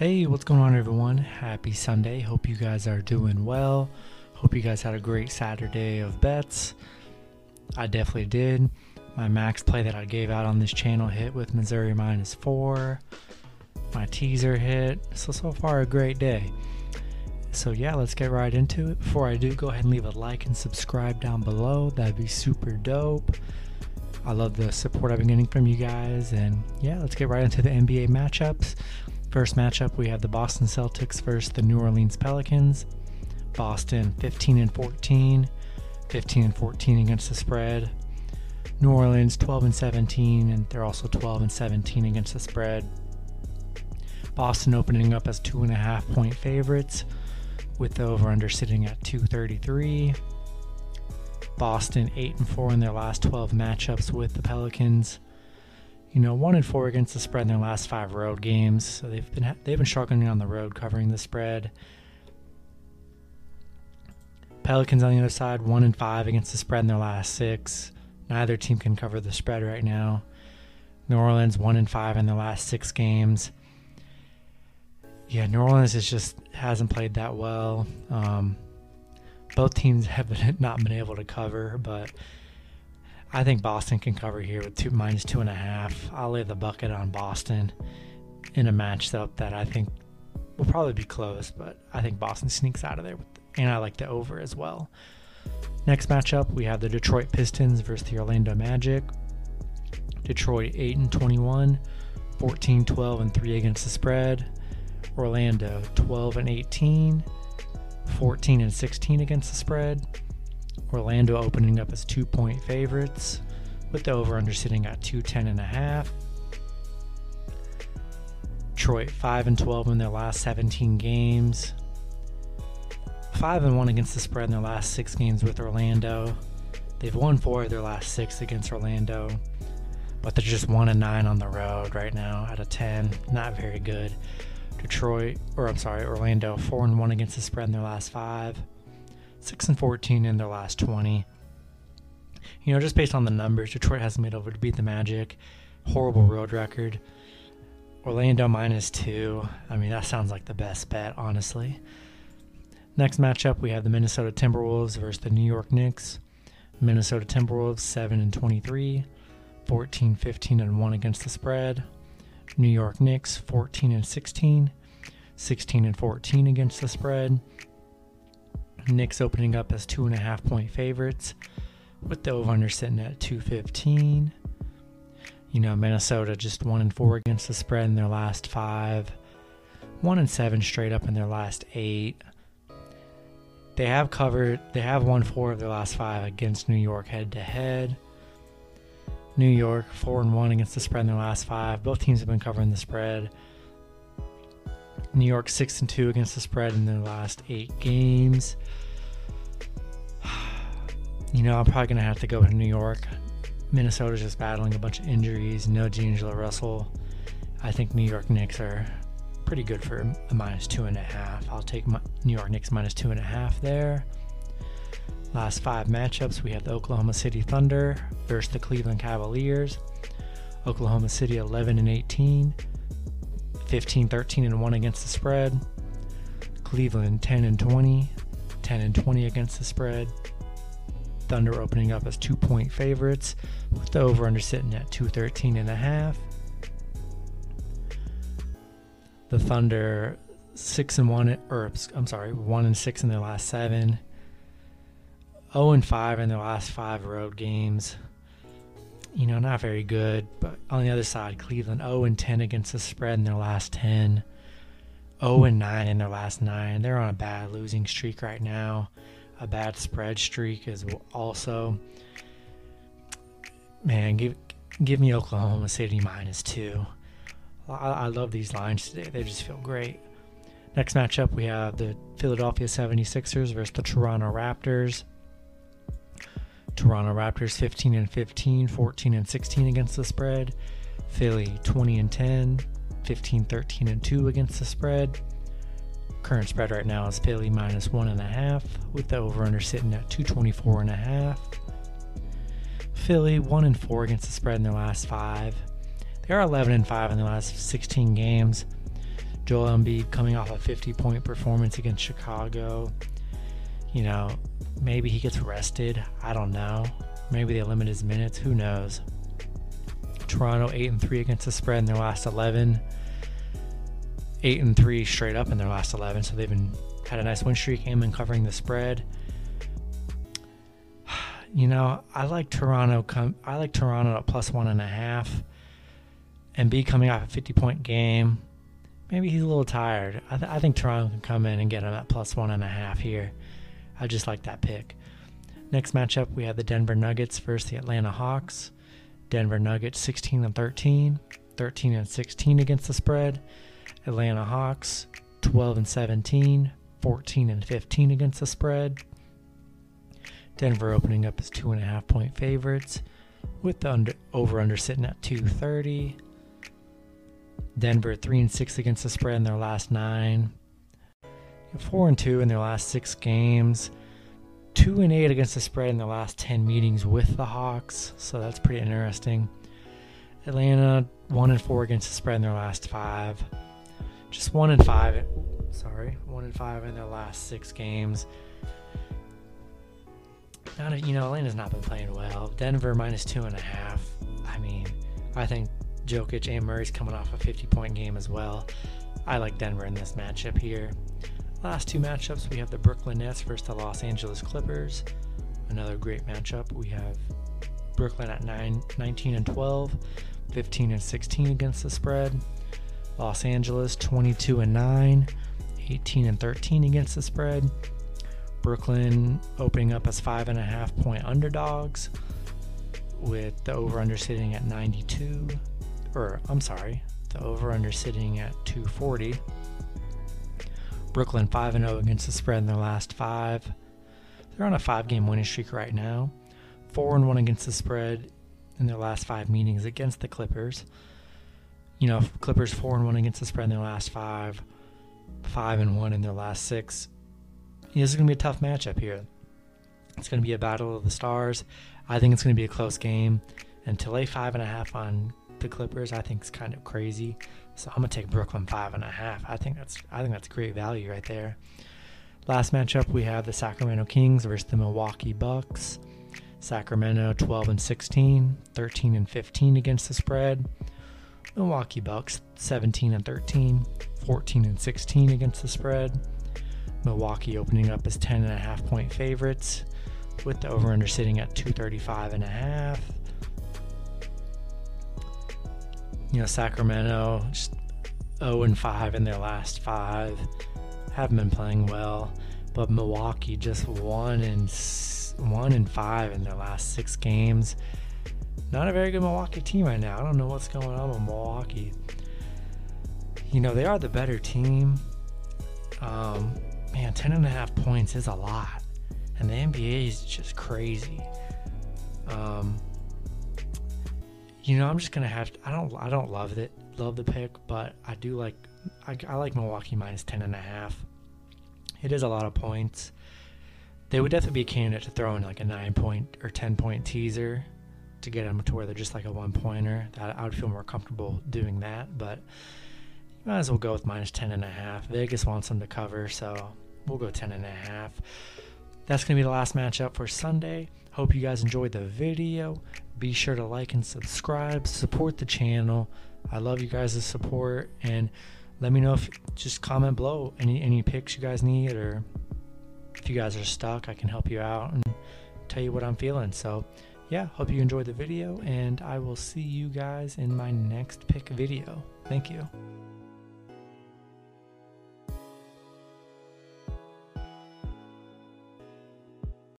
Hey, what's going on, everyone? Happy Sunday. Hope you guys are doing well. Hope you guys had a great Saturday of bets. I definitely did. My max play that I gave out on this channel hit with Missouri minus four. My teaser hit. So, so far, a great day. So, yeah, let's get right into it. Before I do, go ahead and leave a like and subscribe down below. That'd be super dope. I love the support I've been getting from you guys. And yeah, let's get right into the NBA matchups. First matchup, we have the Boston Celtics versus the New Orleans Pelicans. Boston 15 and 14, 15 and 14 against the spread. New Orleans 12 and 17, and they're also 12 and 17 against the spread. Boston opening up as two and a half point favorites, with the over under sitting at 233. Boston 8 and 4 in their last 12 matchups with the Pelicans you know, one and four against the spread in their last five road games. So they've been they've been struggling on the road covering the spread. Pelicans on the other side, one and five against the spread in their last six. Neither team can cover the spread right now. New Orleans one and five in their last six games. Yeah, New Orleans is just hasn't played that well. Um, both teams have not been able to cover, but I think Boston can cover here with two minus two and a half. I'll lay the bucket on Boston in a matchup that I think will probably be close, but I think Boston sneaks out of there. With, and I like the over as well. Next matchup, we have the Detroit Pistons versus the Orlando Magic. Detroit 8 and 21, 14, 12 and 3 against the spread. Orlando 12 and 18, 14 and 16 against the spread. Orlando opening up as two point favorites, with the over under sitting at 210 and a half. Detroit 5 and 12 in their last 17 games. 5 and 1 against the spread in their last 6 games with Orlando. They've won 4 of their last 6 against Orlando, but they're just 1 and 9 on the road right now out of 10. Not very good. Detroit, or I'm sorry, Orlando 4 and 1 against the spread in their last 5. 6 and 14 in their last 20. You know, just based on the numbers, Detroit hasn't been able to beat the Magic. Horrible mm-hmm. road record. Orlando minus two. I mean, that sounds like the best bet, honestly. Next matchup, we have the Minnesota Timberwolves versus the New York Knicks. Minnesota Timberwolves 7 and 23, 14, 15 and 1 against the spread. New York Knicks 14 and 16, 16 and 14 against the spread. Knicks opening up as two and a half point favorites, with the over under sitting at 215. You know, Minnesota just one and four against the spread in their last five, one and seven straight up in their last eight. They have covered, they have won four of their last five against New York head to head. New York four and one against the spread in their last five. Both teams have been covering the spread. New York six and two against the spread in their last eight games. You know, I'm probably gonna have to go with New York. Minnesota's just battling a bunch of injuries. No D'Angelo Russell. I think New York Knicks are pretty good for a minus two and a half. I'll take New York Knicks minus two and a half there. Last five matchups, we have the Oklahoma City Thunder versus the Cleveland Cavaliers. Oklahoma City 11 and 18, 15, 13 and 1 against the spread. Cleveland 10 and 20, 10 and 20 against the spread. Thunder opening up as two point favorites, with the over under sitting at 213 and a half. The Thunder six and one, or I'm sorry, one and six in their last seven. 0 and 5 in their last five road games you know, not very good. But on the other side, Cleveland 0 and 10 against the spread in their last 10. 0 and 9 in their last 9. They're on a bad losing streak right now. A bad spread streak is also. Man, give give me Oklahoma City minus 2. I, I love these lines today. They just feel great. Next matchup, we have the Philadelphia 76ers versus the Toronto Raptors. Toronto Raptors 15 and 15, 14 and 16 against the spread. Philly 20 and 10, 15, 13 and 2 against the spread. Current spread right now is Philly minus one and a half, with the over under sitting at 224 and a half. Philly one and four against the spread in their last five. They are 11 and five in their last 16 games. Joel Embiid coming off a 50 point performance against Chicago. You know, maybe he gets rested. I don't know. Maybe they limit his minutes. Who knows? Toronto 8 and 3 against the spread in their last 11. 8 and 3 straight up in their last 11. So they've been had a nice win streak, and been covering the spread. You know, I like Toronto. Come, I like Toronto at plus one and a half. Embiid coming off a 50 point game. Maybe he's a little tired. I, th- I think Toronto can come in and get him at plus one and a half here. I just like that pick. Next matchup, we have the Denver Nuggets versus the Atlanta Hawks. Denver Nuggets 16 and 13, 13 and 16 against the spread. Atlanta Hawks 12 and 17, 14 and 15 against the spread. Denver opening up as two and a half point favorites, with the under, over under sitting at 230. Denver three and six against the spread in their last nine. Four and two in their last six games. Two and eight against the spread in their last ten meetings with the Hawks. So that's pretty interesting. Atlanta one and four against the spread in their last five. Just one and five sorry, one and five in their last six games. Not a, you know, Atlanta's not been playing well. Denver minus two and a half. I mean, I think Jokic and Murray's coming off a 50 point game as well. I like Denver in this matchup here. Last two matchups, we have the Brooklyn Nets versus the Los Angeles Clippers. Another great matchup. We have Brooklyn at 9, 19 and 12, 15 and 16 against the spread. Los Angeles 22 and 9, 18 and 13 against the spread. Brooklyn opening up as five and a half point underdogs with the over under sitting at 92 or I'm sorry, the over under sitting at 240. Brooklyn 5 and 0 against the spread in their last 5. They're on a 5 game winning streak right now. 4 and 1 against the spread in their last 5 meetings against the Clippers. You know, Clippers 4 and 1 against the spread in their last 5 five and one in their last six. This is going to be a tough matchup here. It's going to be a battle of the stars. I think it's going to be a close game. And to lay five and a half on the Clippers, I think is kind of crazy. So I'm gonna take Brooklyn five and a half. I think that's I think that's great value right there. Last matchup we have the Sacramento Kings versus the Milwaukee Bucks. Sacramento 12 and 16, 13 and 15 against the spread. Milwaukee Bucks 17 and 13, 14 and 16 against the spread. Milwaukee opening up as 10 and a half point favorites with the over under sitting at 235 and a half. You know, Sacramento just 0 and 5 in their last 5. Haven't been playing well, but Milwaukee just 1 and 1 and 5 in their last 6 games. Not a very good Milwaukee team right now. I don't know what's going on with Milwaukee you know, they are the better team. Um, man, 10 and a half points is a lot. And the NBA is just crazy. Um, you know, I'm just gonna have. To, I don't. I don't love it. Love the pick, but I do like. I, I like Milwaukee minus ten and a half. It is a lot of points. They would definitely be a candidate to throw in like a nine point or ten point teaser to get them to where they're just like a one pointer. That I would feel more comfortable doing that, but you might as well go with minus 10 and a half. Vegas wants them to cover, so we'll go 10 and a half. That's to be the last matchup for Sunday. Hope you guys enjoyed the video. Be sure to like and subscribe, support the channel. I love you guys' support and let me know if just comment below any any picks you guys need or if you guys are stuck, I can help you out and tell you what I'm feeling. So, yeah, hope you enjoyed the video and I will see you guys in my next pick video. Thank you.